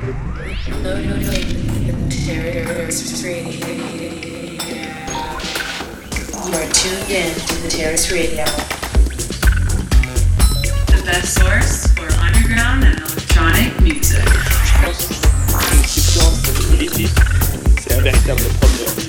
You are tuned in to the Terrace Radio. The best source for underground and electronic music. C'est un véritable problème.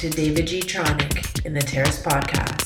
To David G. Tronic in the Terrace Podcast.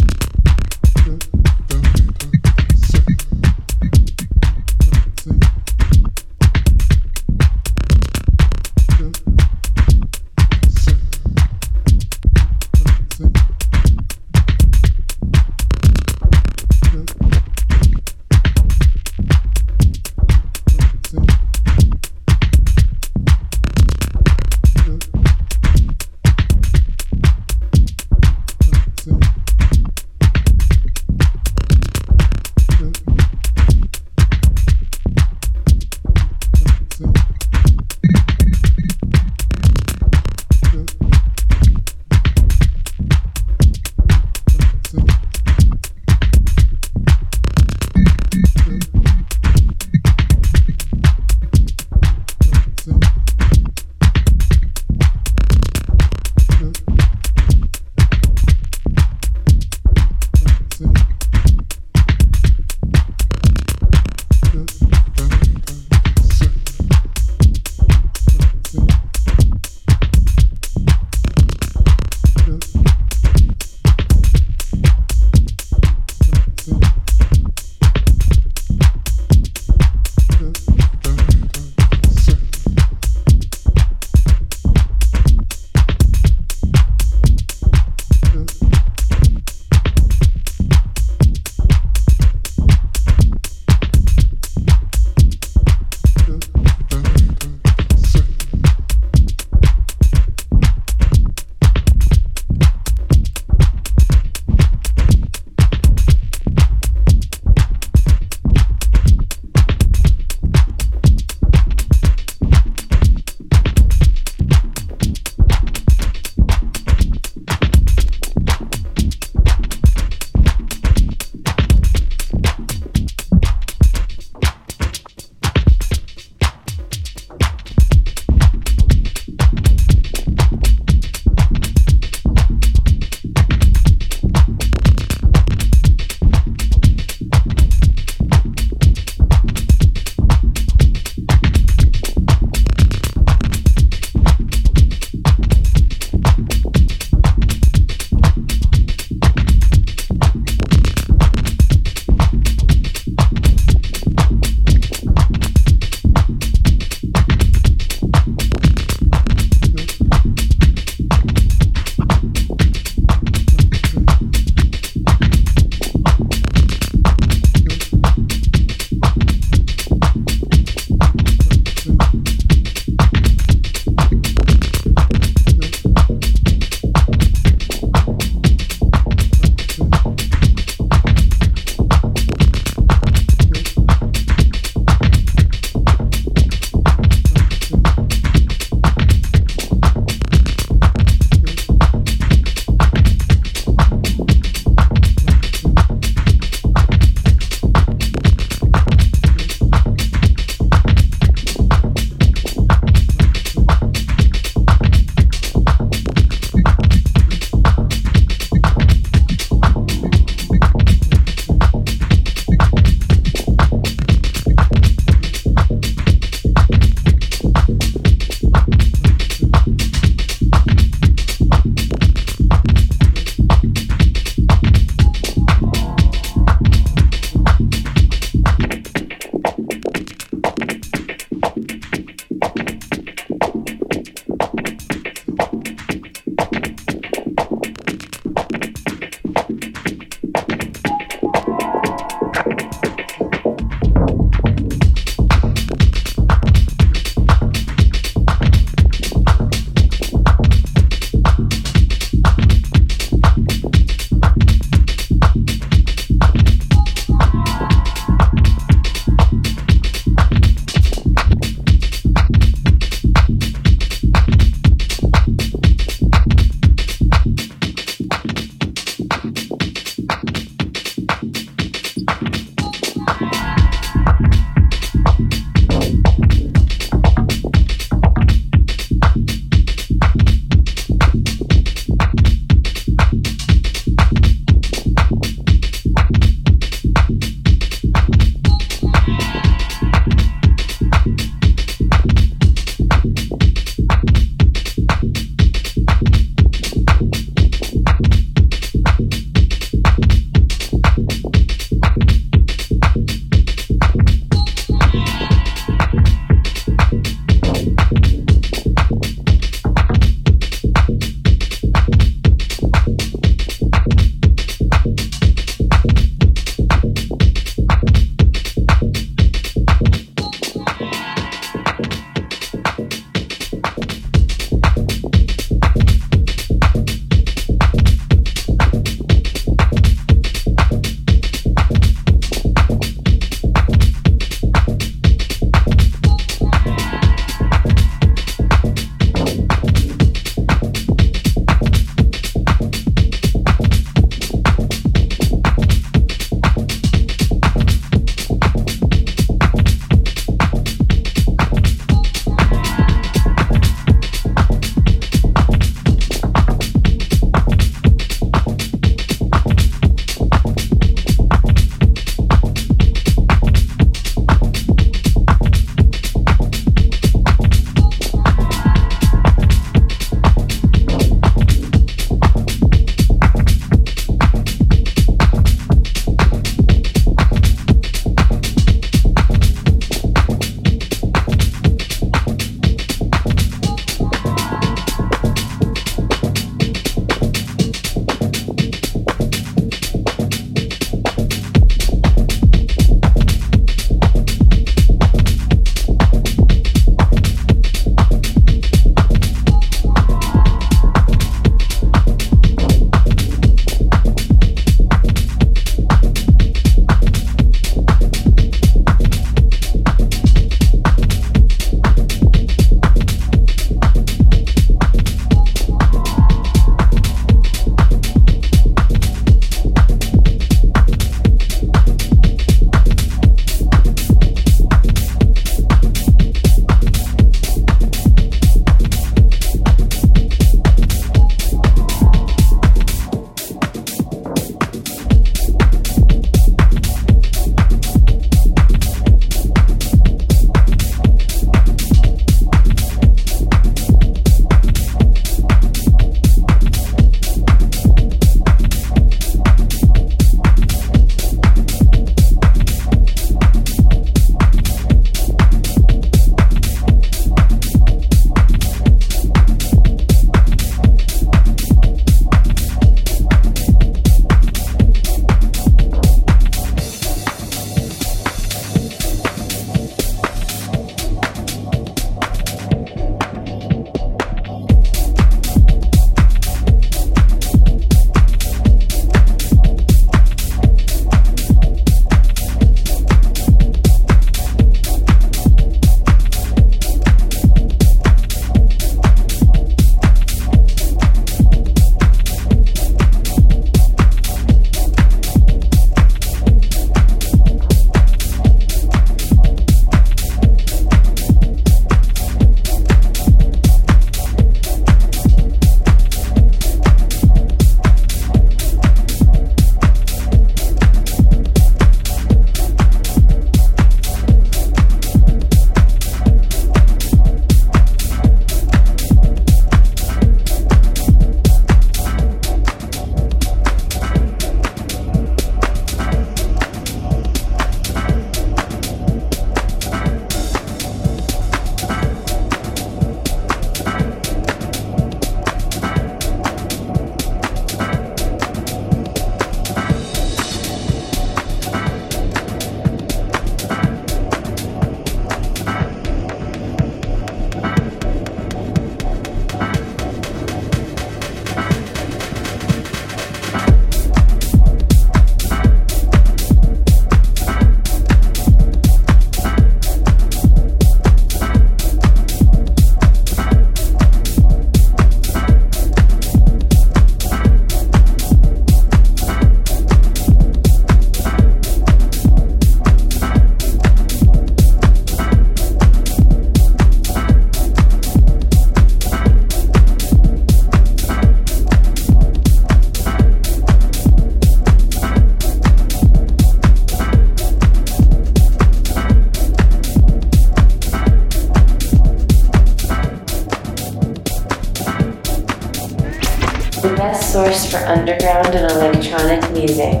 For underground and electronic music.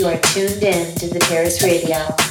You are tuned in to the Paris Radio.